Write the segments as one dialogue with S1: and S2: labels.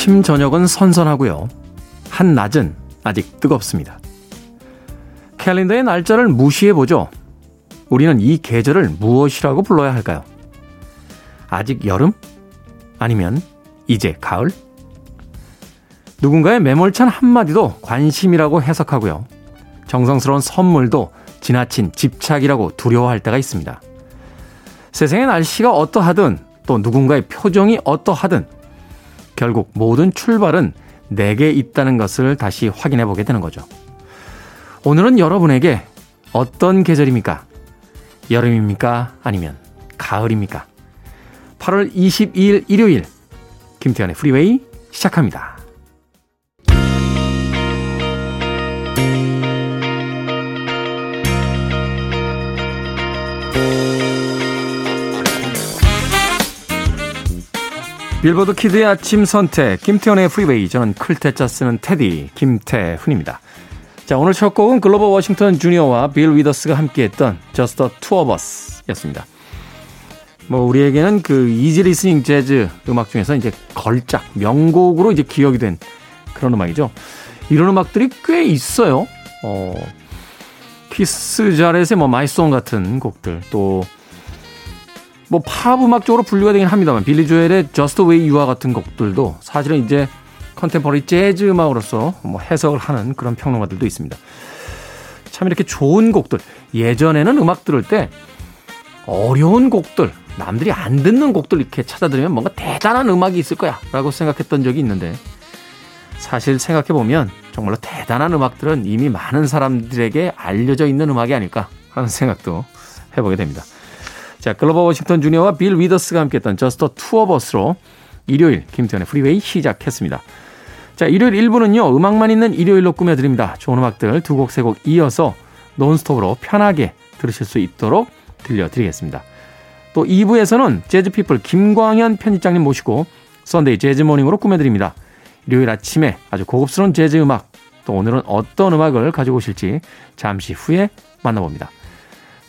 S1: 아침, 저녁은 선선하고요. 한낮은 아직 뜨겁습니다. 캘린더의 날짜를 무시해보죠. 우리는 이 계절을 무엇이라고 불러야 할까요? 아직 여름? 아니면 이제 가을? 누군가의 매몰찬 한마디도 관심이라고 해석하고요. 정성스러운 선물도 지나친 집착이라고 두려워할 때가 있습니다. 세상의 날씨가 어떠하든 또 누군가의 표정이 어떠하든 결국 모든 출발은 내게 있다는 것을 다시 확인해 보게 되는 거죠. 오늘은 여러분에게 어떤 계절입니까? 여름입니까? 아니면 가을입니까? 8월 22일 일요일 김태현의 프리웨이 시작합니다. 빌보드 키드의 아침 선택 김태훈의 프리웨이 저는 클 태자 쓰는 테디 김태훈입니다. 자 오늘 첫 곡은 그로버 워싱턴 주니어와 빌 위더스가 함께했던 Just the Two of Us였습니다. 뭐 우리에게는 그 easy listening 재즈 음악 중에서 이제 걸작 명곡으로 이제 기억이 된 그런 음악이죠. 이런 음악들이 꽤 있어요. 어 키스 자렛의 뭐 My Song 같은 곡들 또 뭐 팝 음악 쪽으로 분류가 되긴 합니다만 빌리 조엘의 Just the Way You Are 같은 곡들도 사실은 이제 컨템퍼리 재즈 음악으로서 뭐 해석을 하는 그런 평론가들도 있습니다. 참 이렇게 좋은 곡들 예전에는 음악 들을 때 어려운 곡들 남들이 안 듣는 곡들 이렇게 찾아 들으면 뭔가 대단한 음악이 있을 거야라고 생각했던 적이 있는데 사실 생각해 보면 정말로 대단한 음악들은 이미 많은 사람들에게 알려져 있는 음악이 아닐까 하는 생각도 해보게 됩니다. 자, 그로버 워싱턴 주니어와 빌 위더스가 함께했던 Just the Two of Us로 일요일 김태훈의 프리웨이 시작했습니다. 자, 일요일 1부는요, 음악만 있는 일요일로 꾸며드립니다. 좋은 음악들 두 곡, 세 곡 이어서 논스톱으로 편하게 들으실 수 있도록 들려드리겠습니다. 또 2부에서는 재즈피플 김광현 편집장님 모시고 Sunday Jazz Morning으로 꾸며드립니다. 일요일 아침에 아주 고급스러운 재즈 음악, 또 오늘은 어떤 음악을 가지고 오실지 잠시 후에 만나봅니다.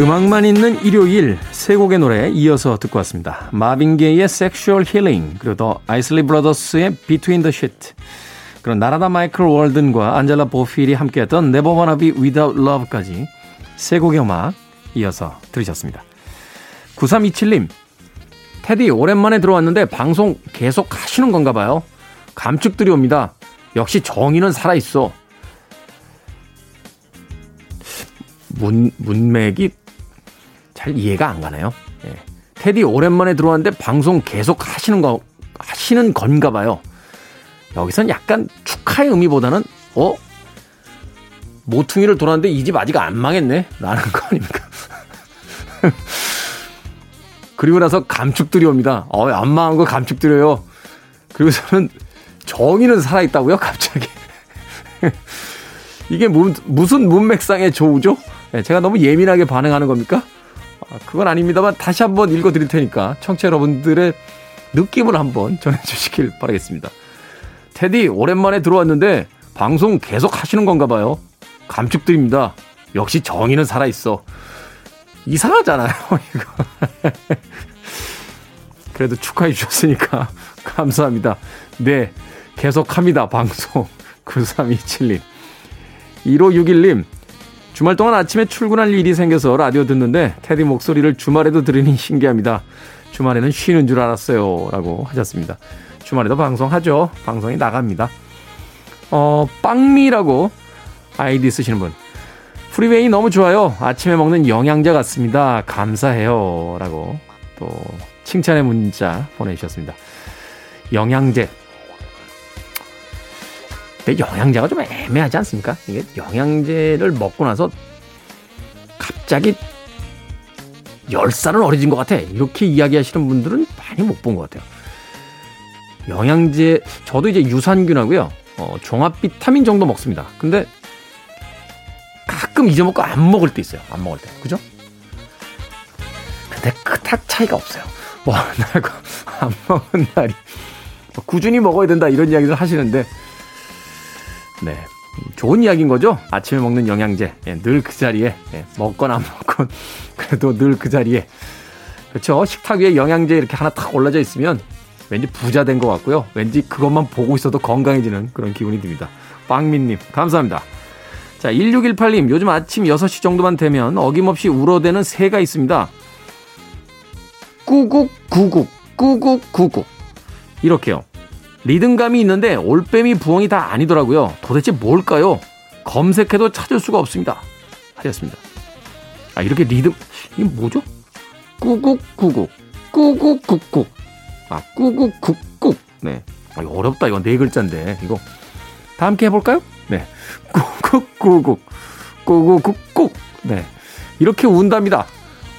S1: 음악만 있는 일요일 세 곡의 노래 이어서 듣고 왔습니다. 마빈 게이의 Sexual Healing 그리고 더 아이슬리 브라더스의 Between the Sheet 그리고 나라다 마이클 월든과 안젤라 보필이 함께했던 Never Wanna Be Without Love까지 세 곡의 음악 이어서 들으셨습니다. 9327님 테디 오랜만에 들어왔는데 방송 계속 하시는 건가 봐요. 감축들이 옵니다. 역시 정의는 살아있어. 문, 문맥이 잘 이해가 안 가나요? 예. 테디 오랜만에 들어왔는데 방송 계속 하시는 거, 하시는 건가 봐요. 여기선 약간 축하의 의미보다는, 어? 모퉁이를 돌았는데 이 집 아직 안 망했네? 라는 거 아닙니까? 그리고 나서 감축들이 옵니다. 어, 안 망한 거 감축드려요. 그리고 저는 정의는 살아있다고요? 갑자기. 이게 무, 무슨 문맥상의 조우죠? 예, 제가 너무 예민하게 반응하는 겁니까? 아, 그건 아닙니다만 다시 한번 읽어드릴 테니까 청취자 여러분들의 느낌을 한번 전해주시길 바라겠습니다. 테디 오랜만에 들어왔는데 방송 계속 하시는 건가 봐요. 감축드립니다. 역시 정의는 살아있어. 이상하잖아요, 이거. 그래도 축하해 주셨으니까 감사합니다. 네, 계속합니다, 방송. 9327님. 1561님, 주말 동안 아침에 출근할 일이 생겨서 라디오 듣는데 테디 목소리를 주말에도 들으니 신기합니다. 주말에는 쉬는 줄 알았어요. 라고 하셨습니다. 주말에도 방송하죠. 방송이 나갑니다. 어, 빵미라고 아이디 쓰시는 분. 프리웨이 너무 좋아요. 아침에 먹는 영양제 같습니다. 감사해요. 라고 또 칭찬의 문자 보내주셨습니다. 영양제. 영양제가 좀 애매하지 않습니까? 이게 영양제를 먹고 나서 갑자기 10살은 어려진 것 같아. 이렇게 이야기하시는 분들은 많이 못 본 것 같아요. 영양제, 저도 이제 유산균하고요. 어, 종합 비타민 정도 먹습니다. 근데 가끔 잊어먹고 안 먹을 때 있어요. 안 먹을 때. 그죠? 근데 그닥 차이가 없어요. 뭐, 날과 안 먹은 날이. 뭐 꾸준히 먹어야 된다 이런 이야기를 하시는데, 네. 좋은 이야기인 거죠? 아침에 먹는 영양제. 예, 늘 그 자리에, 예, 먹건 안 먹건, 그래도 늘 그 자리에. 그렇죠. 식탁 위에 영양제 이렇게 하나 탁 올라져 있으면 왠지 부자 된 것 같고요. 왠지 그것만 보고 있어도 건강해지는 그런 기분이 듭니다. 빵민님, 감사합니다. 자, 1618님, 요즘 아침 6시 정도만 되면 어김없이 울어대는 새가 있습니다. 꾸국, 구국, 꾸국, 구국. 이렇게요. 리듬감이 있는데 올빼미 부엉이 다 아니더라고요. 도대체 뭘까요? 검색해도 찾을 수가 없습니다. 하셨습니다. 아, 이렇게 리듬, 이게 뭐죠? 꾸국, 구국, 꾸국, 꾹꾹. 아, 꾸국, 꾹꾹. 네. 아, 어렵다. 이건 네 글자인데. 이거. 다 함께 해볼까요? 네. 꾹꾹꾹꾹. 꾹꾹꾹꾹. 네. 이렇게 운답니다.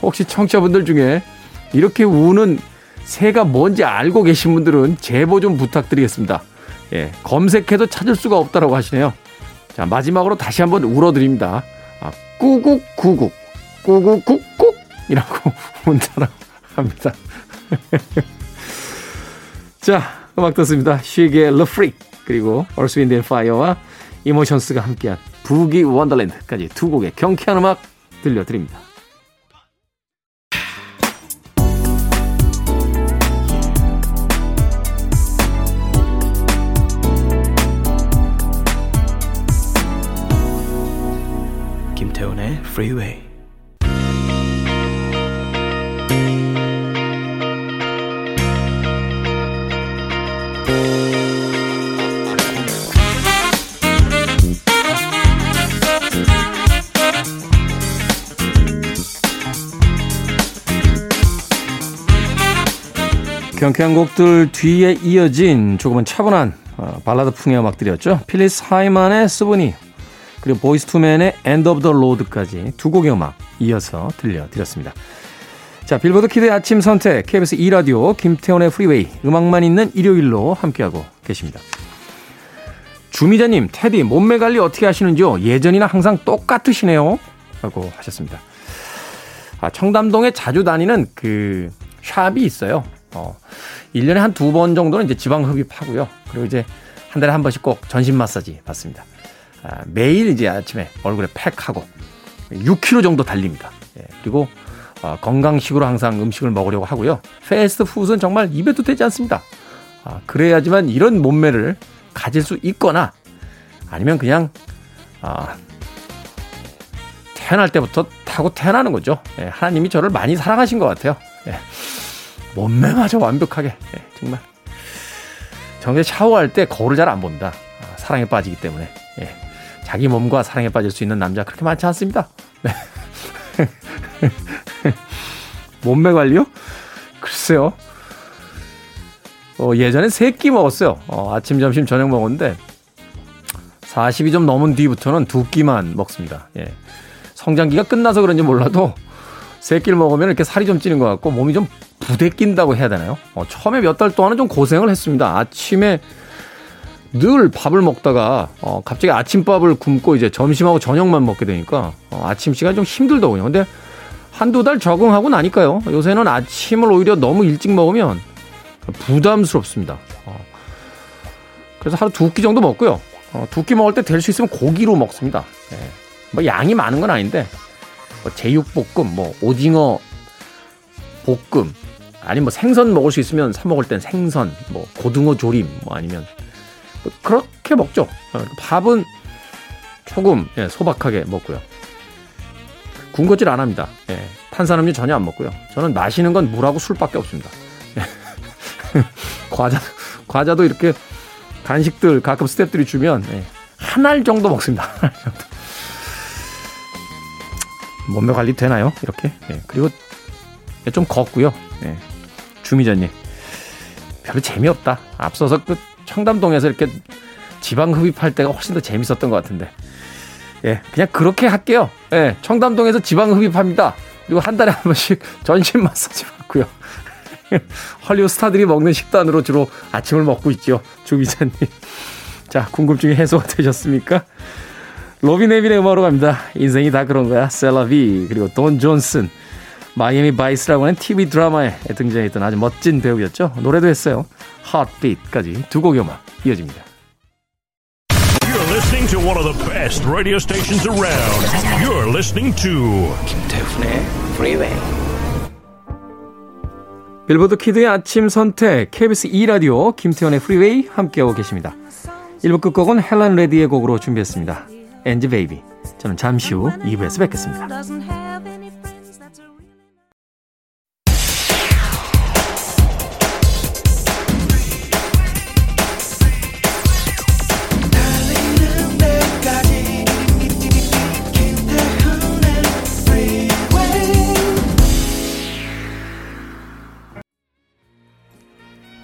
S1: 혹시 청취자분들 중에 이렇게 우는 새가 뭔지 알고 계신 분들은 제보 좀 부탁드리겠습니다. 예, 검색해도 찾을 수가 없다라고 하시네요. 자, 마지막으로 다시 한번 울어드립니다. 아, 꾸국꾸국, 꾸국꾸국 이라고 운다라고 합니다. 자, 음악 듣습니다. Chic의 Le Freak 그리고 얼스 윈드 앤 파이어와 이모션스가 함께한 부기 원더랜드까지 두 곡의 경쾌한 음악 들려드립니다. Freeway 경쾌한 곡들 뒤에 이어진 조금은 차분한 어, 발라드 풍의 음악들이었죠. 필리스 하이만의 스브니 그리고 Boyz II Men의 End of the Road까지 두 곡의 음악 이어서 들려드렸습니다. 자, 빌보드 키드의 아침 선택 KBS 2라디오 김태훈의 프리웨이 음악만 있는 일요일로 함께하고 계십니다. 주미자님, 테디 몸매 관리 어떻게 하시는지요? 예전이나 항상 똑같으시네요. 라고 하셨습니다. 아, 청담동에 자주 다니는 그 샵이 있어요. 어, 1년에 한 두 번 정도는 이제 지방 흡입하고요. 그리고 이제 한 달에 한 번씩 꼭 전신 마사지 받습니다. 아, 매일 이제 아침에 얼굴에 팩하고 6kg 정도 달립니다. 예, 그리고 어, 건강식으로 항상 음식을 먹으려고 하고요. 패스트 푸드는 정말 입에도 되지 않습니다. 아, 그래야지만 이런 몸매를 가질 수 있거나 아니면 그냥 아, 태어날 때부터 타고 태어나는 거죠. 예, 하나님이 저를 많이 사랑하신 것 같아요. 예. 몸매마저 완벽하게 예, 정말 정말 샤워할 때 거울을 잘 안. 아, 사랑에 빠지기 때문에 예, 자기 몸과 사랑에 빠질 수 있는 남자 그렇게 많지 않습니다. 네. 몸매 관리요? 글쎄요. 어, 예전에 세 끼 먹었어요. 어, 아침, 점심, 저녁 먹었는데 40이 좀 넘은 뒤부터는 두 끼만 먹습니다. 예. 성장기가 끝나서 그런지 몰라도 세 끼를 먹으면 이렇게 살이 좀 찌는 것 같고 몸이 좀 부대낀다고 해야 되나요? 어, 처음에 몇 달 동안은 좀 고생을 했습니다. 아침에 늘 밥을 먹다가 어, 갑자기 아침밥을 굶고 이제 점심하고 저녁만 먹게 되니까 어, 아침 시간이 좀 힘들더군요. 근데 한두 달 적응하고 나니까요. 요새는 아침을 오히려 너무 일찍 먹으면 부담스럽습니다. 어, 그래서 하루 두 끼 정도 먹고요. 어, 두 끼 먹을 때 될 수 있으면 고기로 먹습니다. 예. 뭐 양이 많은 건 아닌데 뭐 제육볶음, 뭐 오징어 볶음, 아니면 뭐 생선 먹을 수 있으면 사 먹을 땐 생선, 뭐 고등어 조림, 뭐 아니면 뭐 그렇게 먹죠. 어, 밥은 조금 예, 소박하게 먹고요. 군것질 안 합니다. 예, 탄산음료 전혀 안 먹고요. 저는 마시는 건 물하고 술밖에 없습니다. 예. 과자 과자도 이렇게 간식들 가끔 스탭들이 주면 예, 한알 정도 먹습니다. 몸매 관리 되나요? 이렇게. 예, 그리고 좀 걷고요. 예, 주미자님. 별로 재미없다. 앞서서 그 청담동에서 이렇게 지방 흡입할 때가 훨씬 더 재밌었던 것 같은데. 예, 그냥 그렇게 할게요. 예, 청담동에서 지방 흡입합니다. 그리고 한 달에 한 번씩 전신 마사지 받고요. 헐리우드 스타들이 먹는 식단으로 주로 아침을 먹고 있죠. 주 기자님. 자, 궁금증이 해소가 되셨습니까? 로비 네빌의 음악으로 갑니다. 인생이 다 그런 거야. C'est La Vie 그리고 돈 존슨. 마이애미 바이스라고 하는 TV 드라마에 등장했던 아주 멋진 배우였죠. 노래도 했어요. 핫빛까지 두 곡의 음악 이어집니다.
S2: You're listening to one of the best radio stations around. You're listening to
S3: 김태훈의 Freeway.
S1: 빌보드 kid의 아침 선택 KBS 2라디오 김태훈의 Freeway 함께하고 계십니다. 1부 끝곡은 헬렌 레디의 곡으로 준비했습니다. Angie Baby. 저는 잠시 후 2부에서 뵙겠습니다.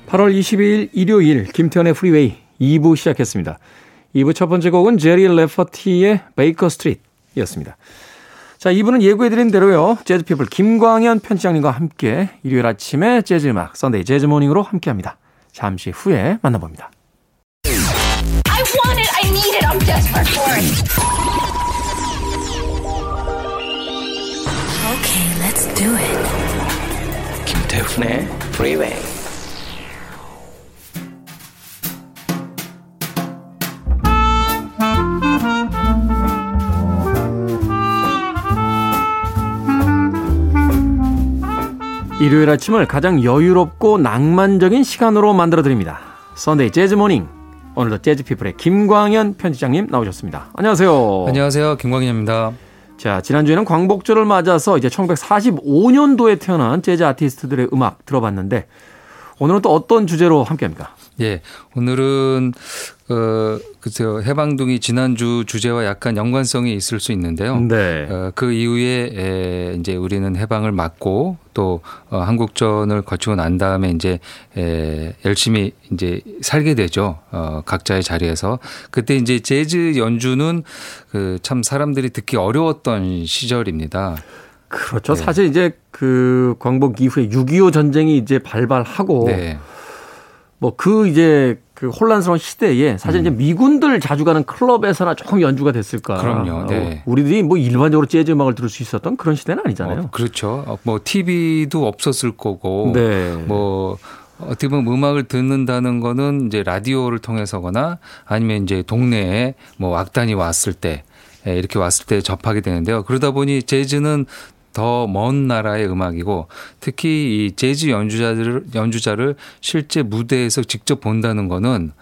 S1: (8월 22일) 일요일 김태훈의 Freeway 2부 시작했습니다. 2부 첫 번째 곡은 제리 래퍼티의 Baker Street이었습니다. 자, 2부는 예고해드린 대로요. 재즈피플 김광현 편집장님과 함께 일요일 아침에 재즈 음악 Sunday Jazz Morning으로 함께합니다. 잠시 후에 만나봅니다.
S4: I want it. I need it. I'm desperate for it.
S3: Okay, let's do it. 김태훈의 Freeway.
S1: 일요일 아침을 가장 여유롭고 낭만적인 시간으로 만들어 드립니다. Sunday Jazz Morning. 오늘도 재즈 피플의 김광현 편집장님 나오셨습니다. 안녕하세요.
S5: 안녕하세요. 김광현입니다.
S1: 자, 지난주에는 광복절을 맞아서 이제 1945년도에 태어난 재즈 아티스트들의 음악 들어봤는데 오늘은 또 어떤 주제로 함께 합니까?
S5: 예. 오늘은 어 글쎄요. 해방둥이 지난주 주제와 약간 연관성이 있을 수 있는데요.
S1: 네.
S5: 어, 그 이후에 에, 이제 우리는 해방을 맞고 또 어, 한국전을 거치고 난 다음에 이제 에, 열심히 이제 살게 되죠. 어, 각자의 자리에서 그때 이제 재즈 연주는 그 참 사람들이 듣기 어려웠던 시절입니다.
S1: 그렇죠.
S5: 네.
S1: 사실 이제 그 광복 이후에 6.25 전쟁이 이제 발발하고
S5: 네.
S1: 뭐그 이제 그 혼란스러운 시대에 사실 이제 미군들 자주 가는 클럽에서나 조금 연주가 됐을까.
S5: 음. 그럼요. 네.
S1: 어, 우리들이 뭐 일반적으로 재즈 음악을 들을 수 있었던 그런 시대는 아니잖아요.
S5: 어, 그렇죠. 어, 뭐 TV도 없었을 거고
S1: 네.
S5: 뭐 어떻게 보면 음악을 듣는다는 거는 이제 라디오를 통해서거나 아니면 이제 동네에 뭐 악단이 왔을 때 예, 이렇게 왔을 때 접하게 되는데요. 그러다 보니 재즈는 더 먼 나라의 음악이고 특히 이 재즈 연주자들을 연주자를 실제 무대에서 직접 본다는 거는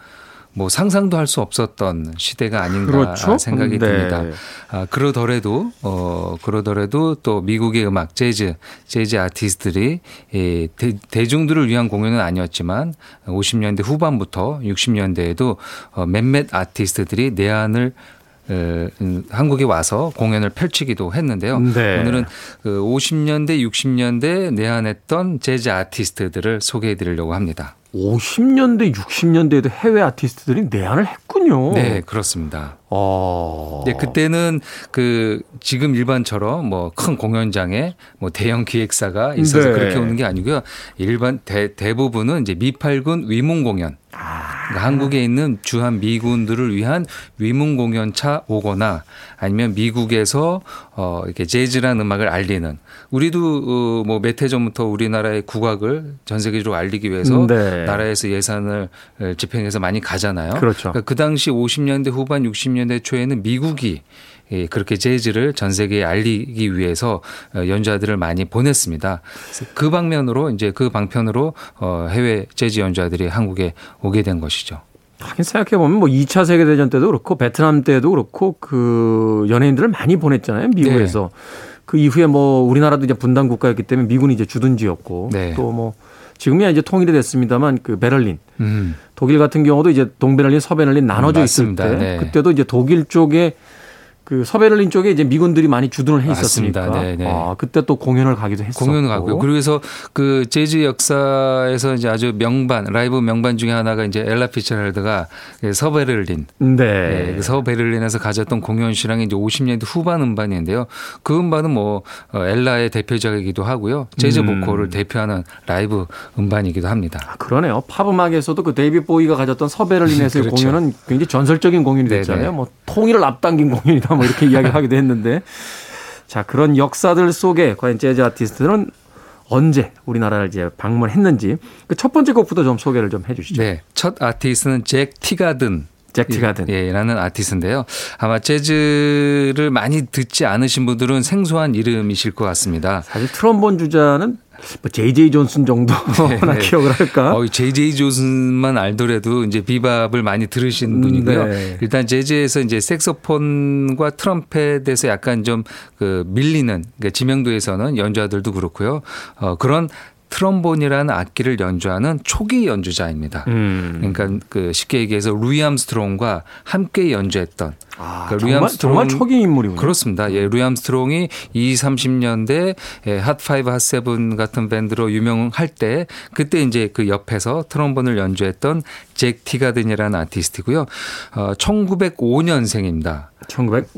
S5: 뭐 상상도 할 수 없었던 시대가 아닌가
S1: 그렇죠.
S5: 생각이
S1: 네.
S5: 듭니다. 아, 그러더라도 어 그러더라도 또 미국의 음악 재즈 재즈 아티스트들이 예, 대, 대중들을 위한 공연은 아니었지만 50년대 후반부터 60년대에도 어, 몇몇 아티스트들이 내한을 한국에 와서 공연을 펼치기도 했는데요.
S1: 네.
S5: 오늘은 그 50년대, 60년대 내한했던 재즈 아티스트들을 소개해 드리려고 합니다.
S1: 50년대, 60년대에도 해외 아티스트들이 내한을 했군요.
S5: 네, 그렇습니다.
S1: 어.
S5: 네, 그때는 그 지금 일반처럼 뭐 큰 공연장에 뭐 대형 기획사가 있어서
S1: 네.
S5: 그렇게 오는 게 아니고요. 일반 대, 대부분은 이제 미팔군 위문 공연. 그러니까 한국에 있는 주한 미군들을 위한 위문 공연차 오거나 아니면 미국에서 어 이렇게 재즈라는 음악을 알리는 우리도 어뭐 몇 해 전부터 우리나라의 국악을 전 세계적으로 알리기 위해서
S1: 네.
S5: 나라에서 예산을 집행해서 많이 가잖아요.
S1: 그렇죠.
S5: 그러니까 그 당시 50년대 후반 60년대 초에는 미국이 예, 그렇게 재즈를 전 세계에 알리기 위해서 어, 연주자들을 많이 보냈습니다. 그 방면으로 이제 그 방편으로 어, 해외 재즈 연주자들이 한국에 오게 된 것이죠.
S1: 하긴 생각해보면 뭐 2차 세계대전 때도 그렇고 베트남 때도 그렇고 그 연예인들을 많이 보냈잖아요. 미국에서.
S5: 네.
S1: 그 이후에 뭐 우리나라도 이제 분단 국가였기 때문에 미군이 이제 주둔지였고
S5: 네.
S1: 또뭐 지금이야 이제 통일이 됐습니다만 그 베를린
S5: 음.
S1: 독일 같은 경우도 이제 동베를린 서베를린 나눠져
S5: 음,
S1: 있을. 때
S5: 네.
S1: 그때도 이제 독일 쪽에 그 서베를린 쪽에 이제 미군들이 많이 주둔을 해 있었으니까.
S5: 맞습니다. 네, 네.
S1: 아, 그때 또 공연을 가기도 했었고.
S5: 공연을 가고요. 그래서 그 재즈 역사에서 이제 아주 명반 라이브 명반 중에 하나가 이제 엘라 피츠제럴드가 서베를린
S1: 네.
S5: 네, 그 서베를린에서 가졌던 공연 실황이 이제 50년대 후반 음반인데요. 그 음반은 뭐 어, 엘라의 대표작이기도 하고요. 재즈
S1: 음.
S5: 보컬을 대표하는 라이브 음반이기도 합니다.
S1: 아, 그러네요. 팝 음악에서도 그 데이비드 보위가 가졌던 서베를린에서의
S5: 그렇죠.
S1: 공연은 굉장히 전설적인 공연이
S5: 네네.
S1: 됐잖아요. 뭐 통일을 앞당긴 공연이다 뭐 이렇게 이야기를 하기도 했는데 자 그런 역사들 속에 과연 재즈 아티스트는 언제 우리나라를 이제 방문했는지 그 첫 번째 곡부터 좀 소개를 좀 해주시죠.
S5: 네. 첫 아티스트는 잭 티가든.
S1: 잭 티가든.
S5: 예, 라는 아티스트인데요. 아마 재즈를 많이 듣지 않으신 분들은 생소한 이름이실 것 같습니다.
S1: 사실 트럼본 주자는 뭐 제이제이 존슨 정도나
S5: 네.
S1: 기억을 할까?
S5: 어, 제이제이 존슨만 알더라도 이제 비밥을 많이 들으신 분이고요.
S1: 네.
S5: 일단 재즈에서 이제 색소폰과 트럼펫에서 약간 좀 그 밀리는 그러니까 지명도에서는 연주자들도 그렇고요. 어, 그런 트럼본이라는 악기를 연주하는 초기 연주자입니다.
S1: 음.
S5: 그러니까 그 쉽게 얘기해서 루이 암스트롱과 함께 연주했던
S1: 아,
S5: 그러니까 루이
S1: 정말,
S5: 암스트롱-
S1: 정말 초기 인물이군요.
S5: 그렇습니다. 예, 루이 암스트롱이 20, 30년대 예, Hot 5, Hot Seven 같은 밴드로 유명할 때 그때 이제 그 옆에서 트럼본을 연주했던 잭 티가든이라는 아티스트고요. 어, 1905년생입니다.
S1: 1905년생.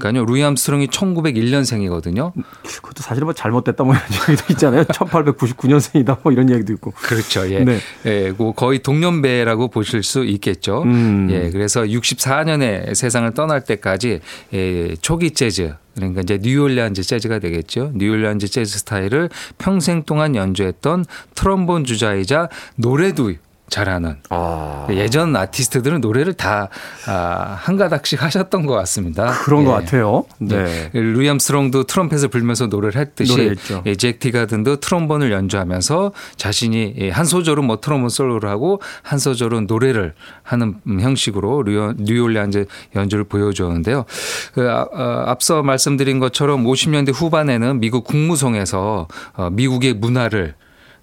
S5: 5년생이니까요. 루이 암스트롱이 1901년생이거든요.
S1: 그것도 사실 뭐 잘못됐다 뭐 이런 얘기도 있잖아요. 1899년생이다 뭐 이런 얘기도 있고.
S5: 그렇죠. 예.
S1: 네.
S5: 예, 그 거의 동년배라고 보실 수 있겠죠.
S1: 음.
S5: 예, 그래서 64년에 세상을 떠날 때까지 예, 초기 재즈 그러니까 이제 뉴올리안즈 재즈가 되겠죠. 뉴올리안즈 재즈 스타일을 평생 동안 연주했던 트럼본 주자이자 노래도 잘하는
S1: 아.
S5: 예전 아티스트들은 노래를 다 아, 한 가닥씩 하셨던 것 같습니다.
S1: 그런 것
S5: 예.
S1: 같아요. 네.
S5: 네. 루이 암스트롱도 트럼펫을 불면서 노래를 했듯이
S1: 노래했죠.
S5: 예, 잭 티가든도 트럼본을 연주하면서 자신이 예, 한 소절은 뭐 트럼본 솔로를 하고 한 소절은 노래를 하는 음, 형식으로 뉴- 뉴올리안즈 연주를 보여주었는데요. 그, 아, 어, 앞서 말씀드린 것처럼 50년대 후반에는 미국 국무성에서 어, 미국의 문화를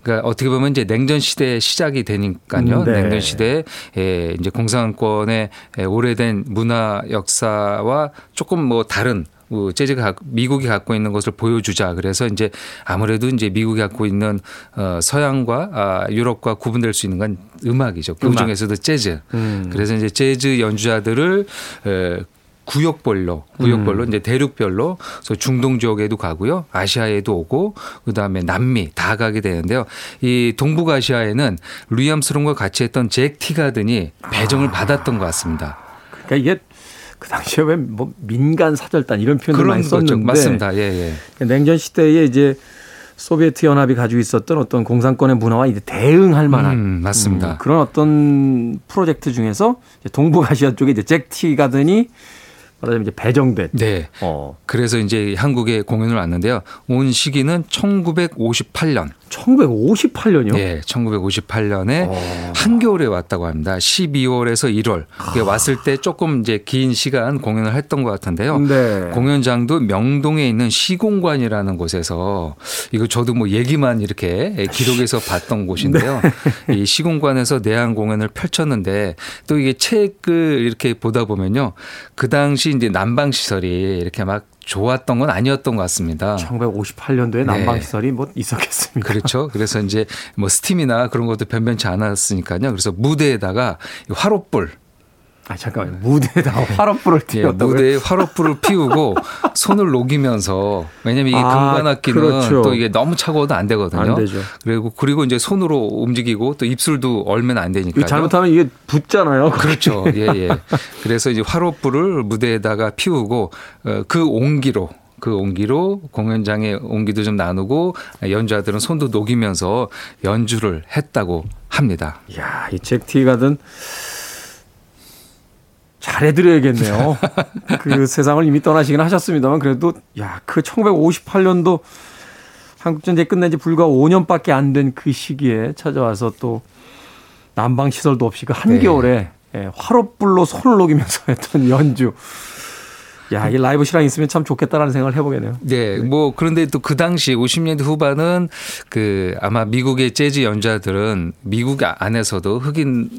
S5: 그러니까 어떻게 보면 이제 냉전 시대의 시작이 되니까요.
S1: 음, 네.
S5: 냉전 시대에 에, 이제 공산권의 에, 오래된 문화 역사와 조금 뭐 다른 어, 재즈가 갖- 미국이 갖고 있는 것을 보여주자. 그래서 이제 아무래도 이제 미국이 갖고 있는 어, 서양과 아, 유럽과 구분될 수 있는 건 음악이죠. 그
S1: 음악.
S5: 중에서도 재즈.
S1: 음.
S5: 그래서 이제 재즈 연주자들을 에, 구역별로 구역별로
S1: 음.
S5: 이제 대륙별로 그래서 중동 지역에도 가고요 아시아에도 오고 그다음에 남미 다 가게 되는데요 이 동북아시아에는 루이 암스롱과 같이 했던 잭 티가든이 배정을
S1: 아.
S5: 받았던 것 같습니다
S1: 그러니까 이게 그 당시에 왜 뭐 민간 사절단 이런 표현을 많이
S5: 거죠.
S1: 썼는데
S5: 맞습니다 예 예.
S1: 냉전 시대에 이제 소비에트 연합이 가지고 있었던 어떤 공산권의 문화와 이제 대응할 만한
S5: 음, 맞습니다.
S1: 음, 그런 어떤 프로젝트 중에서 동북아시아 쪽에 이제 잭 티가든이 말하자면 이제 배정된
S5: 네.
S1: 어,
S5: 그래서 이제 한국에 공연을 왔는데요. 온 시기는 1958년.
S1: 1958년이요?
S5: 예, 1958년에
S1: 어.
S5: 한겨울에 왔다고 합니다. 12월에서 1월. 그게 왔을 때 조금 이제 긴 시간 공연을 했던 것 같은데요.
S1: 네.
S5: 공연장도 명동에 있는 시공관이라는 곳에서 이거 저도 뭐 얘기만 이렇게 기록해서 봤던 곳인데요.
S1: 네.
S5: 이 시공관에서 내한 공연을 펼쳤는데 또 이게 책을 이렇게 보다 보면요. 그 당시 이제 난방 시설이 이렇게 막 좋았던 건 아니었던 것 같습니다.
S1: 1958년도에 난방 시설이 뭐 있었겠습니까?
S5: 그렇죠. 그래서 이제 뭐 스팀이나 그런 것도 변변치 않았으니까요. 그래서 무대에다가 이 화롯불
S1: 아 잠깐만요. 무대에다 화롯불을
S5: 예,
S1: 띄웠다고요?
S5: 무대에 화롯불을 피우고 손을 녹이면서 왜냐면 이게
S1: 아,
S5: 금관악기는
S1: 그렇죠.
S5: 또 이게 너무 차가워도 안 되거든요.
S1: 안 되죠.
S5: 그리고 그리고 이제 손으로 움직이고 또 입술도 얼면 안
S1: 이거
S5: 되니까요.
S1: 잘못하면 이게 붙잖아요.
S5: 그렇죠. 예, 예. 그래서 이제 화롯불을 무대에다가 피우고 어, 그 온기로 그 온기로 공연장의 온기도 좀 나누고 연주자들은 손도 녹이면서 연주를 했다고 합니다.
S1: 이야, 이 잭 티가든 잘해드려야겠네요. 그 세상을 이미 떠나시긴 하셨습니다만 그래도 야, 그 1958년도 한국전쟁 끝낸 지 불과 5년밖에 안 된 그 시기에 찾아와서 또 난방 시설도 없이 그 한겨울에 예, 화롯불로 손을 녹이면서 했던 연주. 야, 이 라이브 실황 있으면 참 좋겠다라는 생각을 해보겠네요.
S5: 네, 뭐 그런데 또 그 당시 50년대 후반은 그 아마 미국의 재즈 연주자들은 미국 안에서도 흑인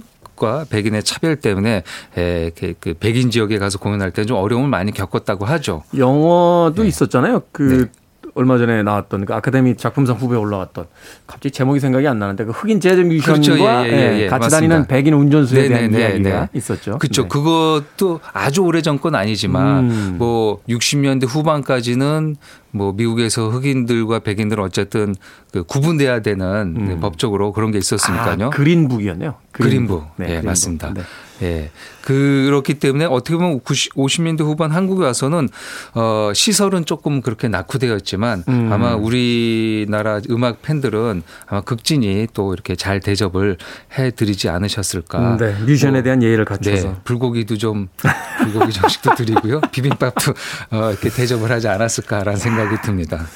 S5: 흑인과 백인의 차별 때문에 에, 그, 그 백인 지역에 가서 공연할 때 좀 어려움을 많이 겪었다고 하죠.
S1: 영화도 있었잖아요. 그
S5: 네.
S1: 얼마 전에 나왔던 그 아카데미 작품상 후보에 올라왔던 갑자기 제목이 생각이 안 나는데 그 흑인 재즈 뮤지션과
S5: 그렇죠. 예, 예, 예, 예.
S1: 같이
S5: 맞습니다.
S1: 다니는 백인 운전수에 대한
S5: 네네네,
S1: 이야기가
S5: 네.
S1: 있었죠.
S5: 그렇죠.
S1: 네.
S5: 그것도 아주 오래 전 건 아니지만
S1: 음.
S5: 뭐 60년대 후반까지는 뭐 미국에서 흑인들과 백인들 어쨌든 그 구분돼야 되는 네, 법적으로 그런 게 있었으니까요.
S1: 아, 그린북이었네요.
S5: 그린부.
S1: 네,
S5: 예,
S1: 그린북.
S5: 맞습니다.
S1: 네.
S5: 예. 그렇기 때문에 어떻게 보면 90, 50년대 후반 한국에 와서는 어 시설은 조금 그렇게 낙후되었지만
S1: 음.
S5: 아마 우리나라 음악 팬들은 아마 극진히 또 이렇게 잘 대접을 해 드리지 않으셨을까.
S1: 네, 뮤지션에
S5: 뭐,
S1: 대한 예의를 갖춰서.
S5: 네, 불고기도 좀 불고기 정식도 드리고요. 비빔밥도 어, 이렇게 대접을 하지 않았을까라는 생각이 듭니다.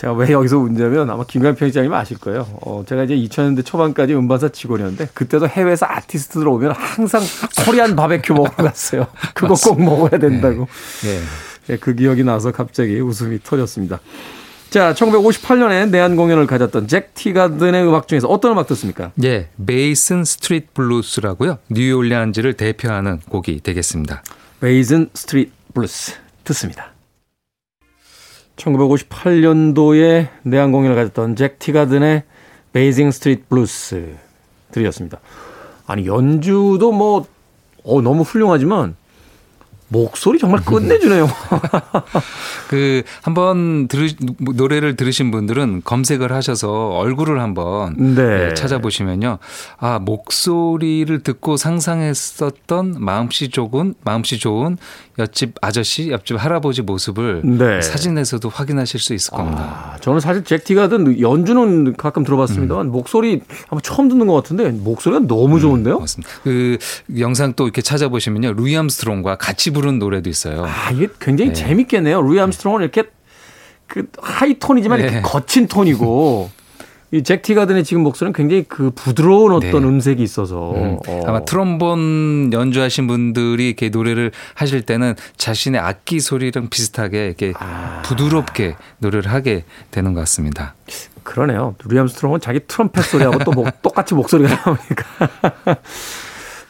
S1: 제가 왜 여기서 웃냐면 아마 김관 편집장님 아실 거예요. 어, 제가 이제 2000년대 초반까지 음반사 직원이었는데 그때도 해외에서 아티스트들 오면 항상 코리안 바베큐 먹으러 갔어요. 그거 꼭 먹어야 된다고.
S5: 네.
S1: 예, 그 기억이 나서 갑자기 웃음이 터졌습니다. 자, 1958년에 내한 공연을 가졌던 잭 티가든의 음악 중에서 어떤 음악 듣습니까?
S5: 예, Basin Street Blues라고요. 뉴올리안즈를 대표하는 곡이 되겠습니다.
S1: Basin Street Blues 듣습니다. 1958년도에 내한 공연을 가졌던 잭 티가든의 Basin Street Blues 들이었습니다. 아니 연주도 뭐 어, 너무 훌륭하지만 목소리 정말 끝내주네요.
S5: 그 한번 들으 노래를 들으신 분들은 검색을 하셔서 얼굴을 한번
S1: 네.
S5: 예, 찾아보시면요. 아, 목소리를 듣고 상상했었던 마음씨 좋은 마음씨 좋은 옆집 아저씨, 옆집 할아버지 모습을
S1: 네.
S5: 사진에서도 확인하실 수 있을 겁니다.
S1: 아, 저는 사실 잭 티가든 연주는 가끔 들어봤습니다만 목소리 아마 처음 듣는 것 같은데 목소리가 너무 좋은데요.
S5: 맞습니다. 그 영상 또 이렇게 찾아보시면요. 루이 암스트롱과 같이 부른 노래도 있어요.
S1: 아, 이게 굉장히
S5: 네.
S1: 재밌겠네요. 루이 암스트롱은 이렇게 그 하이 톤이지만 이렇게
S5: 네.
S1: 거친 톤이고 이 잭 티가든의 지금 목소리는 굉장히 그 부드러운 어떤
S5: 네.
S1: 음색이 있어서
S5: 음,
S1: 어.
S5: 아마 트롬본 연주하신 분들이 이렇게 노래를 하실 때는 자신의 악기 소리랑 비슷하게 이렇게
S1: 아.
S5: 부드럽게 노래를 하게 되는 것 같습니다.
S1: 그러네요. 루이 암스트롱은 자기 트럼펫 소리하고 또 목- 똑같이 목소리가 나오니까.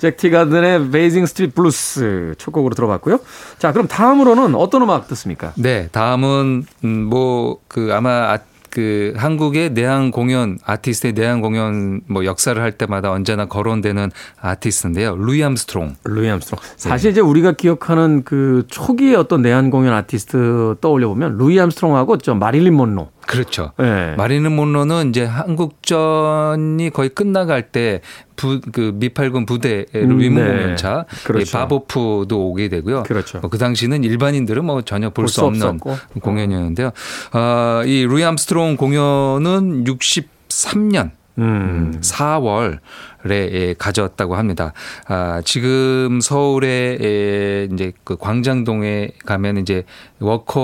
S1: 잭 티가든의 Basin Street Blues 첫 곡으로 들어봤고요. 자, 그럼 다음으로는 어떤 음악 듣습니까?
S5: 네, 다음은 음, 뭐그 아마 아, 그 한국의 내한 공연 아티스트의 내한 공연 뭐 역사를 할 때마다 언제나 거론되는 아티스트인데요. 루이 암스트롱.
S1: 루이 암스트롱. 사실 이제 우리가 기억하는 그 초기의 어떤 내한 공연 아티스트 떠올려 보면 루이 암스트롱하고 저 마릴린 먼로
S5: 그렇죠.
S1: 네.
S5: 마릴린 몬로는 이제 한국전이 거의 끝나갈 때 부, 그 미팔군 부대를
S1: 음,
S5: 위문
S1: 네.
S5: 공연차
S1: 그렇죠.
S5: 이 밥 호프도 오게 되고요.
S1: 그렇죠.
S5: 뭐 그 당시는 일반인들은 뭐 전혀 볼 수 없는
S1: 없었고.
S5: 공연이었는데요. 아, 이 루이 암스트롱 공연은 63년
S1: 음.
S5: 4월에 예, 가졌다고 합니다. 아, 지금 서울에 예, 이제 그 광장동에 가면 이제 워커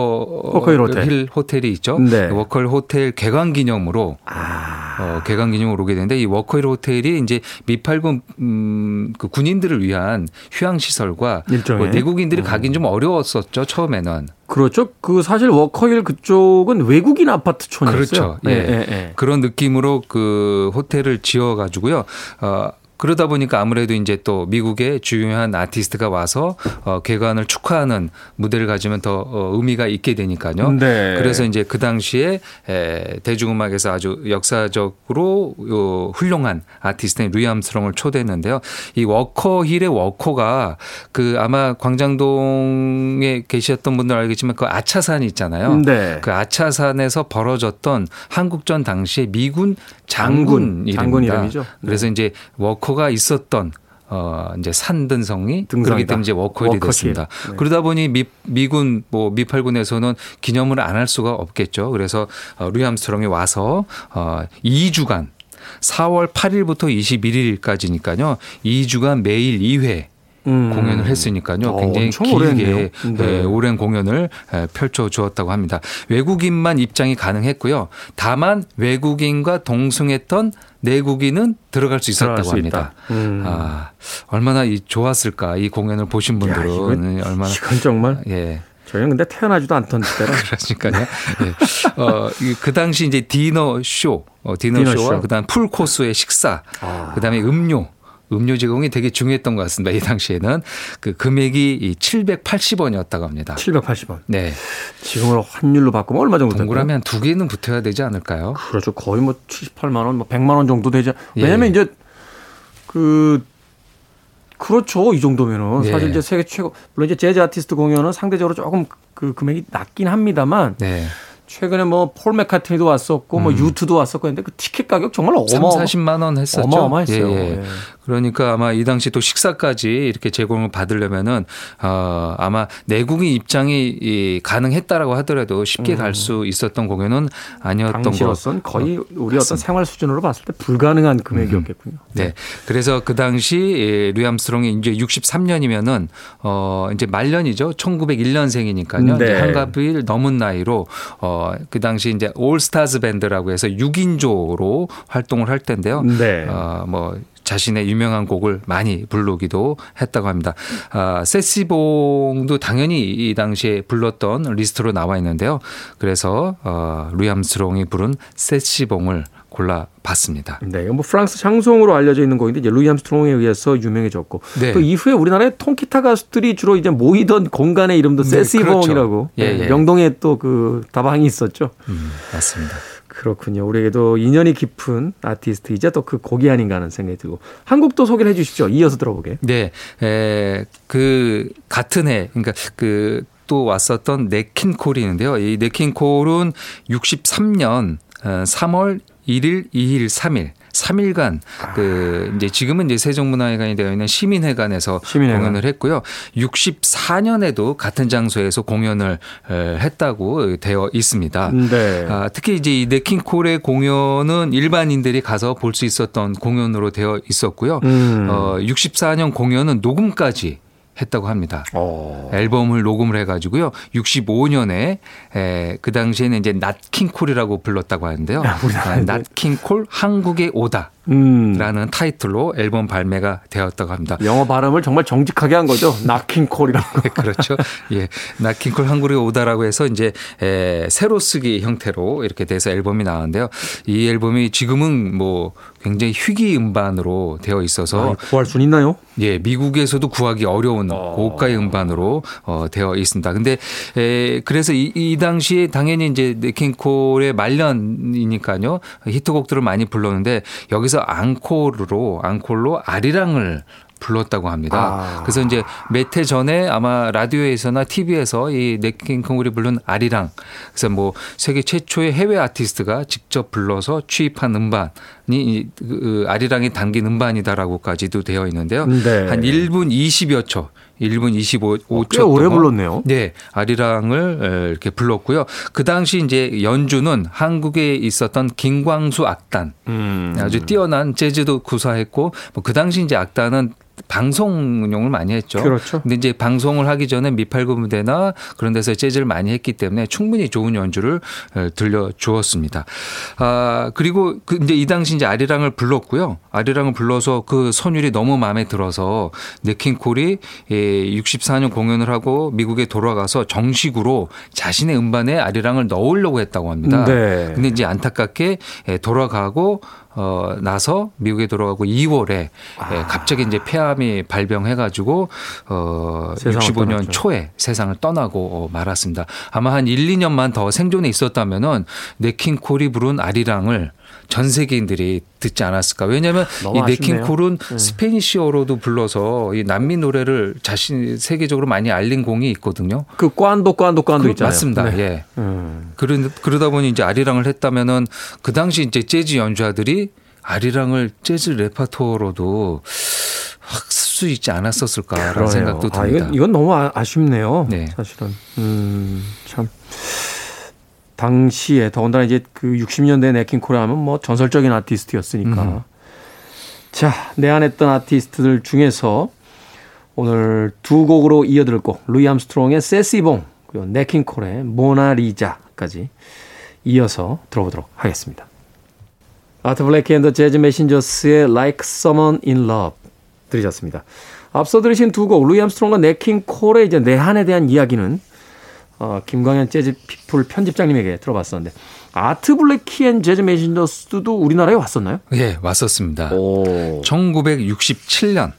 S1: 워커힐 호텔.
S5: 호텔이 있죠.
S1: 네.
S5: 워커힐 호텔 개관 기념으로
S1: 아.
S5: 어, 개관 기념으로 오게 되는데 이 워커힐 호텔이 이제 미팔군 음, 그 군인들을 위한 휴양 시설과. 뭐 내국인들이 가긴 좀 어려웠었죠 처음에는.
S1: 그렇죠. 그 사실 워커힐 그쪽은 외국인 아파트촌이었어요.
S5: 그렇죠. 예.
S1: 예, 예.
S5: 그런 느낌으로 그 호텔을 지어 가지고요. 어 그러다 보니까 아무래도 이제 또 미국의 중요한 아티스트가 와서 어 개관을 축하하는 무대를 가지면 더 어, 의미가 있게 되니까요.
S1: 네.
S5: 그래서 이제 그 당시에 에, 대중음악에서 아주 역사적으로 요 훌륭한 아티스트인 루이 암스트롱을 초대했는데요. 이 워커힐의 워커가 그 아마 광장동에 계셨던 분들 알겠지만 그 아차산이 있잖아요.
S1: 네.
S5: 그 아차산에서 벌어졌던 한국전 당시의 미군
S1: 장군,
S5: 장군.
S1: 장군 이름이죠. 네.
S5: 그래서 이제 워커가 있었던 어 이제 산등성이. 그렇기 때문에 이제 워커힐이
S1: 워커힐.
S5: 됐습니다.
S1: 네.
S5: 그러다 보니 미, 미군 뭐 미팔군에서는 기념을 안 할 수가 없겠죠. 그래서 어, 루이 암스트롱이 와서 어 2주간 4월 8일부터 21일까지니까요. 2주간 매일 2회
S1: 음.
S5: 공연을 했으니까요.
S1: 어,
S5: 굉장히. 길게
S1: 네.
S5: 예, 오랜 공연을 예, 펼쳐 주었다고 합니다. 외국인만 입장이 가능했고요. 다만 외국인과 동승했던 내국인은 들어갈 수
S1: 들어갈
S5: 있었다고
S1: 수
S5: 합니다.
S1: 있다. 음.
S5: 아, 얼마나 이 좋았을까 이 공연을 보신
S1: 야,
S5: 분들은
S1: 이건-
S5: 얼마나
S1: 이건 정말
S5: 예.
S1: 저희는 근데 태어나지도 않던 때라
S5: 그러니까요. 예. 어, 이그 당시 이제 디너 쇼, 어, 디너,
S1: 디너
S5: 쇼와
S1: 쇼.
S5: 그다음 풀 코스의 식사,
S1: 아.
S5: 그다음에 음료 음료 제공이 되게 중요했던 것 같습니다. 이 당시에는 그 금액이 780원이었다고 합니다.
S1: 780원.
S5: 네.
S1: 지금으로 환율로 바꾸면 얼마 정도?
S5: 동그라미 한 두 개는 붙어야 되지 않을까요?
S1: 그렇죠. 거의 뭐 78만 원, 뭐 100만 원 정도 되죠.
S5: 예.
S1: 왜냐면 이제 그 그렇죠. 이 정도면은
S5: 예.
S1: 사실 이제 세계 최고 물론 이제 재즈 아티스트 공연은 상대적으로 조금 그 금액이 낮긴 합니다만
S5: 네.
S1: 최근에 뭐폴 맥카트니도 왔었고 뭐 유투도 왔었고 했는데 그 티켓 가격 정말
S5: 3,
S1: 어마
S5: 40만 원 했었죠.
S1: 어마어마했어요.
S5: 예, 예.
S1: 예.
S5: 그러니까 아마 이 당시 또 식사까지 이렇게 제공을 받으려면은 어 아마 내국인 입장이 이 가능했다라고 하더라도 쉽게 갈수 있었던 공연은 아니었던 거.
S1: 음. 당시로선 거의 우리 어떤. 생활 수준으로 봤을 때 불가능한 금액이었겠군요.
S5: 네. 그래서 그 당시 예, 루암스트롱이 이제 63년이면은 어 이제 말년이죠. 1901년생이니까요.
S1: 네.
S5: 한갑일 넘은 나이로 어그 당시 이제 올스타즈 밴드라고 해서 6인조로 활동을 할 텐데요.
S1: 네.
S5: 어뭐 자신의 유명한 곡을 많이 부르기도 했다고 합니다. 아, 세시봉도 당연히 이 당시에 불렀던 리스트로 나와 있는데요. 그래서 어, 루이 암스트롱이 부른 세시봉을 골라봤습니다.
S1: 네, 뭐 프랑스 샹송으로 알려져 있는 곡인데 이제 루이 암스트롱에 의해서 유명해졌고
S5: 네.
S1: 또 이후에 우리나라의 통기타 가수들이 주로 이제 모이던 공간의 이름도
S5: 네,
S1: 세시봉이라고
S5: 그렇죠. 예, 예.
S1: 명동에 또 그 다방이 있었죠.
S5: 음, 맞습니다.
S1: 그렇군요. 우리에게도 인연이 깊은 아티스트이자 또 그 곡이 아닌가 하는 생각이 들고 한 곡도 소개를 해 주십시오. 이어서 들어보게.
S5: 네, 에, 그 같은 해, 그러니까 그 또 왔었던 냇 킹 콜이 있는데요. 이 냇 킹 콜은 63년 3월 1일, 2일, 3일. 3일간 그 이제 지금은 이제 세종문화회관이 되어 있는 시민회관에서
S1: 시민회관.
S5: 공연을 했고요. 64년에도 같은 장소에서 공연을 에, 했다고 되어 있습니다.
S1: 네.
S5: 아, 특히 이제 이 네킹 콜의 공연은 일반인들이 가서 볼 수 있었던 공연으로 되어 있었고요.
S1: 음.
S5: 어, 64년 공연은 녹음까지 했다고 합니다.
S1: 어.
S5: 앨범을 녹음을 해가지고요. 65년에 에, 그 당시에는 이제 낫킹콜이라고 불렀다고 하는데요. 낫킹콜 한국에 오다.
S1: 음.
S5: 라는 타이틀로 앨범 발매가 되었다고 합니다.
S1: 영어 발음을 정말 정직하게 한 거죠. 나킹콜이라고.
S5: 네, 그렇죠. 예. 나킹콜 한국에 오다라고 해서 이제 에, 새로 쓰기 형태로 이렇게 돼서 앨범이 나왔는데요. 이 앨범이 지금은 뭐 굉장히 희귀 음반으로 되어 있어서
S1: 아, 구할 수 있나요?
S5: 예, 미국에서도 구하기 어려운
S1: 어.
S5: 고가의 음반으로 어, 되어 있습니다. 근데 에, 그래서 이, 이 당시에 당연히 이제 네킹콜의 말년이니까요. 히트곡들을 많이 불렀는데 여기서 앙콜로 앙콜로 아리랑을 불렀다고 합니다.
S1: 아.
S5: 그래서 이제 몇 해 전에 아마 라디오에서나 TV에서 이 네킹콜이 부른 아리랑 그래서 뭐 세계 최초의 해외 아티스트가 직접 불러서 취입한 음반이 이, 그, 아리랑이 담긴 음반이다라고까지도 되어 있는데요.
S1: 네.
S5: 한 1분 20여 초, 1분 25초
S1: 꽤 오래 불렀네요.
S5: 네, 아리랑을 에, 이렇게 불렀고요. 그 당시 이제 연주는 한국에 있었던 김광수 악단
S1: 음.
S5: 아주 뛰어난 재즈도 구사했고 뭐 그 당시 이제 악단은 방송용을 많이 했죠.
S1: 그렇죠.
S5: 근데 이제 방송을 하기 전에 미팔구 무대나 그런 데서 재즈를 많이 했기 때문에 충분히 좋은 연주를 에, 들려 주었습니다. 아, 그리고 그 이제 이 당시 이제 아리랑을 불렀고요. 아리랑을 불러서 그 선율이 너무 마음에 들어서 네킹콜이 예, 64년 공연을 하고 미국에 돌아가서 정식으로 자신의 음반에 아리랑을 넣으려고 했다고 합니다.
S1: 네.
S5: 근데 이제 안타깝게 예, 돌아가고 어 나서 미국에 돌아가고 2월에
S1: 아.
S5: 예, 갑자기 이제 폐암이 발병해가지고 어
S1: 세상을
S5: 65년
S1: 떠났죠.
S5: 초에 세상을 떠나고 어, 말았습니다. 아마 한 1, 2년만 더 생존해 있었다면은 네킹콜이 부른 아리랑을 전 세계인들이 듣지 않았을까. 왜냐하면
S1: 너무
S5: 이. 네킹콜은 스페니시어로도 불러서 이 난민 노래를 자신 세계적으로 많이 알린 공이 있거든요.
S1: 그 꽌도 꽌도 꽌도
S5: 그-
S1: 있잖아요.
S5: 맞습니다.
S1: 네.
S5: 예.
S1: 음.
S5: 그러, 그러다 보니 이제 아리랑을 했다면은 그 당시 이제 재즈 연주자들이 아리랑을 재즈 레파토리로도 쓸 수 있지 않았었을까라는
S1: 그러네요.
S5: 생각도
S1: 아,
S5: 듭니다.
S1: 이건, 이건 너무 아, 아쉽네요.
S5: 네.
S1: 사실은. 음, 참. 당시에 더군다나 이제 그 60년대 냇 킹 콜에 하면 뭐 전설적인 아티스트였으니까.
S5: 음.
S1: 자, 내한했던 아티스트들 중에서 오늘 두 곡으로 이어들 곡, 루이 암스트롱의 세시봉, 그리고 냇 킹 콜의 모나리자까지 이어서 들어보도록 하겠습니다. 아트 블래키 앤 더 재즈 메신저스의 Like Someone in Love 들으셨습니다. 앞서 들으신 두 곡, 루이 암스트롱과 냇 킹 콜의 이제 내한에 대한 이야기는 어, 김광현 재즈 피플 편집장님에게 들어봤었는데 아트 블래키 앤 재즈 메신저스도 우리나라에 왔었나요?
S5: 예, 왔었습니다.
S1: 오.
S5: 1967년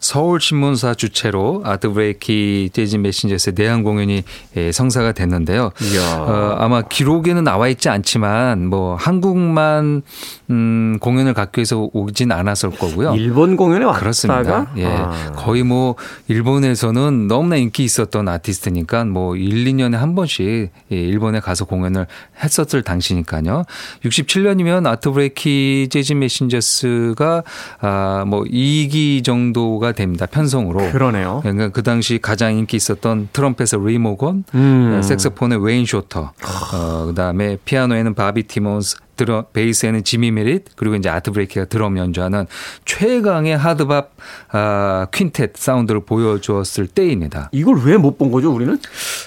S5: 서울신문사 주최로 아트 블래키 재즈 메신저스의 내한 공연이 예, 성사가 됐는데요. 어, 아마 기록에는 나와 있지 않지만 뭐 한국만 음, 공연을 갖기 위해서 오진 않았을 거고요.
S1: 일본 공연에 왔다가
S5: 그렇습니다. 예.
S1: 아.
S5: 거의 뭐 일본에서는 너무나 인기 있었던 아티스트니까 뭐 1, 2년에 한 번씩 예, 일본에 가서 공연을 했었을 당시니까요. 67년이면 아트 블래키 재즈 메신저스가 아, 뭐 2기 정도가 됩니다. 편성으로.
S1: 그러네요.
S5: 그러니까 그 당시 가장 인기 있었던 트럼펫의 리 모건,
S1: 음.
S5: 색소폰의 웨인 쇼터, 어, 그다음에 피아노에는 바비 티몬스, 드럼, 베이스에는 지미 메릿, 그리고 이제 아트 블래키가 드럼 연주하는 최강의 hard bop 아, quintet 사운드를 보여주었을 때입니다.
S1: 이걸 왜 못 본 거죠, 우리는?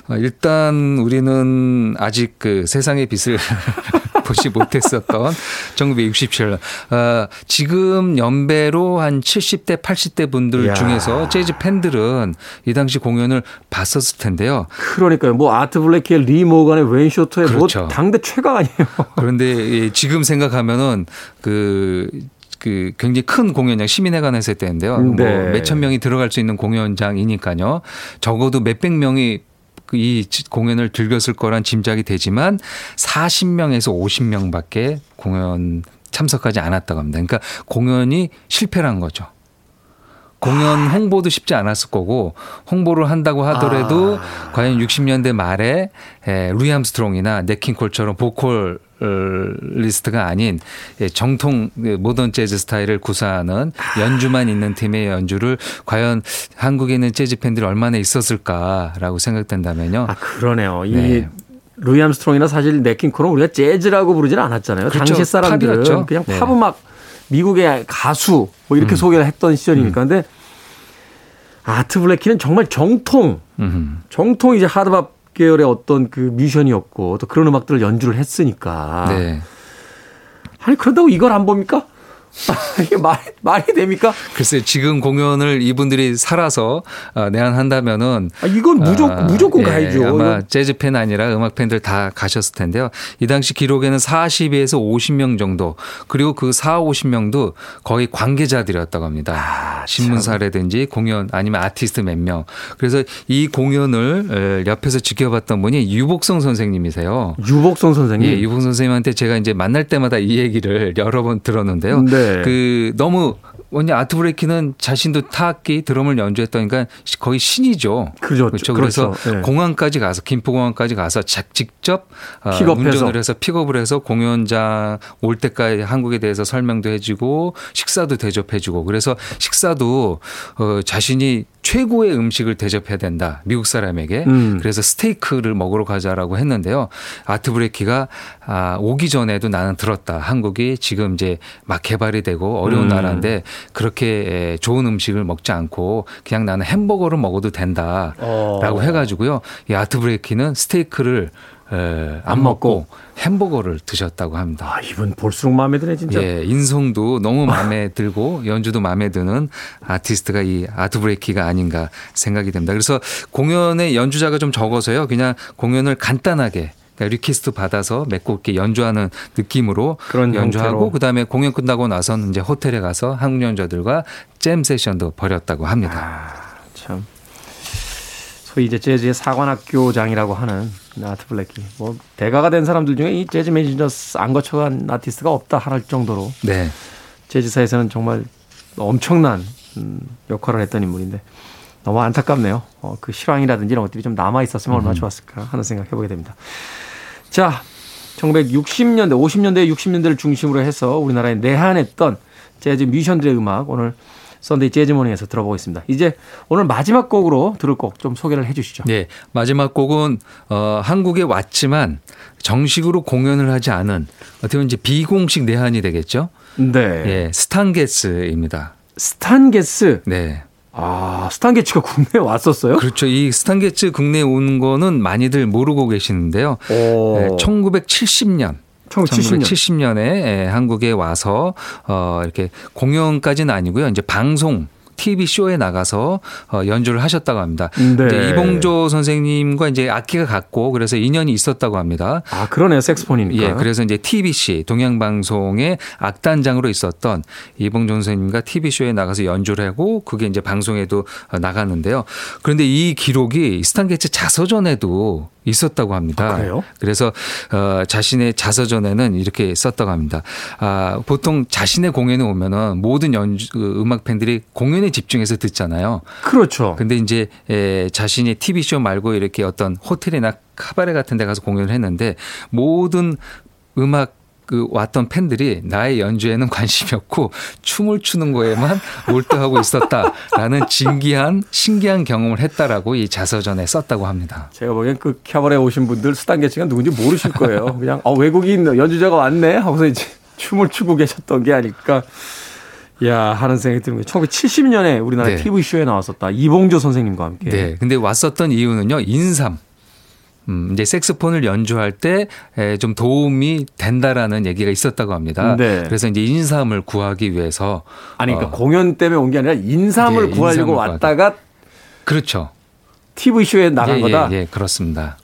S5: 어, 일단 우리는 아직 그 세상의 빛을 보지 못했었던 1967년. 어, 지금 연배로 한 70대, 80대 분들
S1: 이야.
S5: 중에서 재즈 팬들은 이 당시 공연을 봤었을 텐데요.
S1: 그러니까요. 뭐 아트 블랙의 리 모건의 웨인 쇼터의
S5: 그렇죠.
S1: 뭐 당대 최강 아니에요.
S5: 그런데 예, 지금 생각하면은 그, 그 굉장히 큰 공연장 시민회관 했을 때인데요.
S1: 네.
S5: 뭐 몇천 명이 들어갈 수 있는 공연장이니까요. 적어도 몇백 명이 그 이 공연을 즐겼을 거란 짐작이 되지만 40명에서 50명밖에 공연 참석하지 않았다고 합니다. 그러니까 공연이 실패한 거죠. 공연 홍보도 쉽지 않았을 거고 홍보를 한다고 하더라도 과연 60년대 말에 에, 루이 암스트롱이나 냇 킹 콜처럼 보컬 어, 리스트가 아닌 예, 정통 그 모던 재즈 스타일을 구사하는 연주만 있는 팀의 연주를 과연 한국에 있는 재즈 팬들이 얼마나 있었을까라고 생각된다면요.
S1: 아, 그러네요. 이
S5: 네.
S1: 루이 암스트롱이나 사실 냇 킹 콜은 우리가 재즈라고 부르지는 않았잖아요.
S5: 그렇죠.
S1: 당시 사람들은
S5: 팝이었죠.
S1: 그냥
S5: 네. 음.
S1: 팝음악 미국의 가수 뭐 이렇게 소개를 했던 시절이니까. 근데 아트 블랙키는 정말 정통,
S5: 음.
S1: 정통 이제 하드밥 계열의 어떤 그 뮤션이었고 또 그런 음악들을 연주를 했으니까.
S5: 네.
S1: 아니 그런다고 이걸 안 봅니까? 이게 말, 말이 됩니까?
S5: 글쎄 지금 공연을 이분들이 살아서 어, 내한한다면은
S1: 아, 이건 무조건,
S5: 아,
S1: 무조건
S5: 예,
S1: 가야죠.
S5: 아마 재즈 팬 아니라 음악 팬들 다 가셨을 텐데요. 이 당시 기록에는 40에서 50명 정도 그리고 그 4, 50명도 거의 관계자들이었다고 합니다.
S1: 아,
S5: 신문사라든지 공연 아니면 아티스트 몇 명. 그래서 이 공연을 에, 옆에서 지켜봤던 분이 유복성 선생님이세요.
S1: 유복성 선생님.
S5: 예, 유복 선생님한테 제가 이제 만날 때마다 이 얘기를 여러 번 들었는데요.
S1: 네.
S5: 그 너무 뭐냐 아트 브레이키는 자신도 타악기 드럼을 연주했다니까 거의 신이죠.
S1: 그죠.
S5: 그렇죠.
S1: 그렇죠.
S5: 그래서
S1: 예.
S5: 공항까지 가서 김포공항까지 가서 자- 직접 어,
S1: 픽업해서.
S5: 운전을 해서 픽업을 해서 공연장 올 때까지 한국에 대해서 설명도 해주고 식사도 대접해주고 그래서 식사도 어, 자신이 최고의 음식을 대접해야 된다 미국 사람에게
S1: 음.
S5: 그래서 스테이크를 먹으러 가자라고 했는데요 아트 브레이키가 아, 오기 전에도 나는 들었다 한국이 지금 이제 막 개발이 되고 어려운
S1: 음.
S5: 나라인데 그렇게 에, 좋은 음식을 먹지 않고 그냥 나는 햄버거를 먹어도 된다라고
S1: 어.
S5: 해가지고요. 이 아트 블레이키는 스테이크를 에, 안,
S1: 안 먹고.
S5: 햄버거를 드셨다고 합니다.
S1: 아, 이분 볼수록 마음에 드네, 진짜.
S5: 예, 인성도 너무 마음에 들고 연주도 마음에 드는 아티스트가 이 아트 블레이키가 아닌가 생각이 됩니다. 그래서 공연의 연주자가 좀 적어서요. 그냥 공연을 간단하게 그러니까 request 받아서 몇곡 이렇게 연주하는 느낌으로
S1: 그런
S5: 연주하고
S1: 형태로.
S5: 그다음에 공연 끝나고 나선 이제 호텔에 가서 한국 연주자들과 잼 세션도 벌였다고 합니다.
S1: 참. 소위 이제 재즈의 사관학교장이라고 하는 아트 블레이키 뭐 대가가 된 사람들 중에 이 재즈 메신저스 안 거쳐간 아티스트가 없다 할 정도로
S5: 네.
S1: 재즈사에서는 정말 엄청난 음, 역할을 했던 인물인데 너무 안타깝네요. 어, 그 실황이라든지 이런 것들이 좀 남아 있었으면 얼마나 좋았을까 하는 생각 해보게 됩니다. 자, 1960년대, 50년대, 60년대를 중심으로 해서 우리나라에 내한했던 재즈 뮤지션들의 음악 오늘 썬데이 재즈 모닝에서 들어보고 있습니다. 이제 오늘 마지막 곡으로 들을 곡 좀 소개를 해 주시죠.
S5: 네, 마지막 곡은 어, 한국에 왔지만 정식으로 공연을 하지 않은 어떻게 보면 이제 비공식 내한이 되겠죠.
S1: 네.
S5: 예, 스탄 게츠입니다.
S1: 스탄 게츠.
S5: 네.
S1: 아, 스탄 게츠가 국내에 왔었어요?
S5: 그렇죠. 이 스탄 게츠 국내에 온 거는 많이들 모르고 계시는데요.
S1: 오.
S5: 네, 1970년
S1: 1970년.
S5: 1970년에 한국에 와서 어 이렇게 공연까지는 아니고요. 이제 방송 TV 쇼에 나가서 어, 연주를 하셨다고 합니다.
S1: 네.
S5: 이제 이봉조 선생님과 이제 악기가 같고 그래서 인연이 있었다고 합니다.
S1: 아, 그러네요. 색스폰이니까.
S5: 예, 그래서 이제 TBC 동양방송의 악단장으로 있었던 이봉조 선생님과 TV쇼에 나가서 연주를 하고 그게 이제 방송에도 어, 나갔는데요. 그런데 이 기록이 스탄게츠 자서전에도 있었다고 합니다.
S1: 아, 그래요?
S5: 그래서 어, 자신의 자서전에는 이렇게 썼다고 합니다. 아, 보통 자신의 공연에 오면은 모든 연주 그 음악 팬들이 공연에 집중해서 듣잖아요.
S1: 그렇죠.
S5: 근데 이제 에, 자신이 TV 쇼 말고 이렇게 어떤 호텔이나 카바레 같은 데 가서 공연을 했는데 모든 음악 그 왔던 팬들이 나의 연주에는 관심이 없고 춤을 추는 거에만 몰두하고 있었다라는 진기한 신기한 경험을 했다라고 이 자서전에 썼다고 합니다.
S1: 제가 보기엔 그 캐바레 오신 분들 스탄게츠가 누군지 모르실 거예요. 그냥 어, 외국인 연주자가 왔네 하고서 이제 춤을 추고 계셨던 게 아닐까. 야 하는 생각이 드는 거예요. 1970년에 우리나라
S5: 네.
S1: TV 쇼에 나왔었다. 이봉조 선생님과 함께.
S5: 네. 근데 왔었던 이유는요. 인삼. 음, 이제 색소폰을 연주할 때 좀 도움이 된다라는 얘기가 있었다고 합니다.
S1: 네.
S5: 그래서 이제 인삼을 구하기 위해서
S1: 아니 그러니까
S5: 어,
S1: 공연 때문에 온 게 아니라 인삼을
S5: 네,
S1: 구하려고
S5: 인삼을
S1: 왔다가
S5: 그렇죠.
S1: TV 쇼에 나간
S5: 예,
S1: 거다.
S5: 예, 예, 그렇습니다.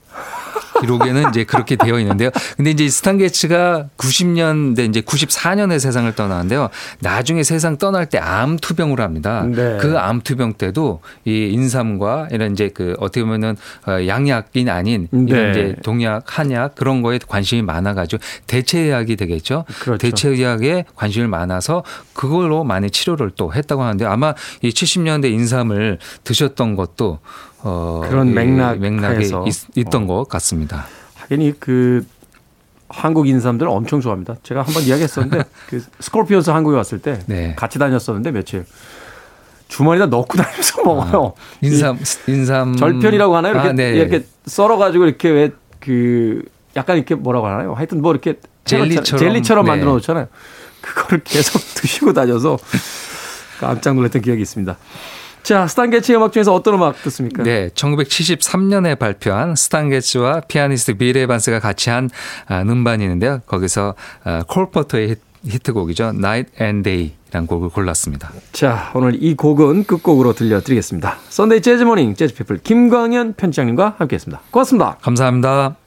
S5: 기록에는 이제 그렇게 되어 있는데요. 근데 이제 스탄게츠가 90년대 이제 94년에 세상을 떠나는데요. 나중에 세상 떠날 때 암 투병을 합니다.
S1: 네.
S5: 그암 투병 때도 이 인삼과 이런 이제 그 어떻게 보면은 어, 양약인 아닌 이런
S1: 네.
S5: 이제 동약, 한약 그런 거에 관심이 많아 가지고 대체 의학이 되겠죠.
S1: 그렇죠.
S5: 대체 의학에 관심이 많아서 그걸로 많이 치료를 또 했다고 하는데 아마 이 70년대 인삼을 드셨던 것도 어,
S1: 그런
S5: 이
S1: 맥락
S5: 맥락에. 있, 던
S1: 어.
S5: 것 같습니다.
S1: 하긴 이그 한국 인삼들 엄청 좋아합니다. 제가 한번 이야기했었는데 그 스콜피언스 한국에 왔을 때
S5: 네.
S1: 같이 다녔었는데 며칠 주머니에다 넣고 다니면서 먹어요.
S5: 인삼 인삼
S1: 이 절편이라고 하나요? 이렇게
S5: 아, 네.
S1: 이렇게 썰어 가지고 이렇게 왜 그 약간 이렇게 뭐라고 하나요? 하여튼 뭐 이렇게
S5: 젤리처럼.
S1: 젤리처럼
S5: 네.
S1: 만들어 놓잖아요. 그거를 계속 드시고 다녀서 깜짝 놀랐던 기억이 있습니다. 자, 스탄 게츠의 음악 중에서 어떤 음악 듣습니까?
S5: 네, 1973년에 발표한 스탄 게츠와 피아니스트 빌 에반스가 같이 한 아, 음반이 있는데요. 거기서 아, 콜 포터의 히트- 히트곡이죠. Night and Day라는 곡을 골랐습니다.
S1: 자, 오늘 이 곡은 끝곡으로 들려드리겠습니다. 썬데이 재즈 모닝 재즈 피플 김광현 편집장님과 함께했습니다. 고맙습니다.
S5: 감사합니다.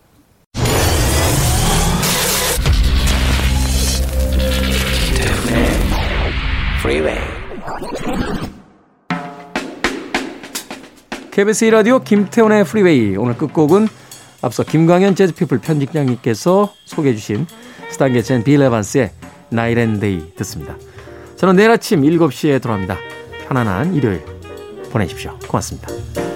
S3: Freeway.
S1: KBS 1라디오 김태훈의 프리웨이 오늘 끝곡은 앞서 김광현 재즈피플 편집장님께서 소개해 주신 스탄 게츠 and 빌 에반스의 Night and Day 듣습니다. 저는 내일 아침 7시에 돌아옵니다. 편안한 일요일 보내십시오. 고맙습니다.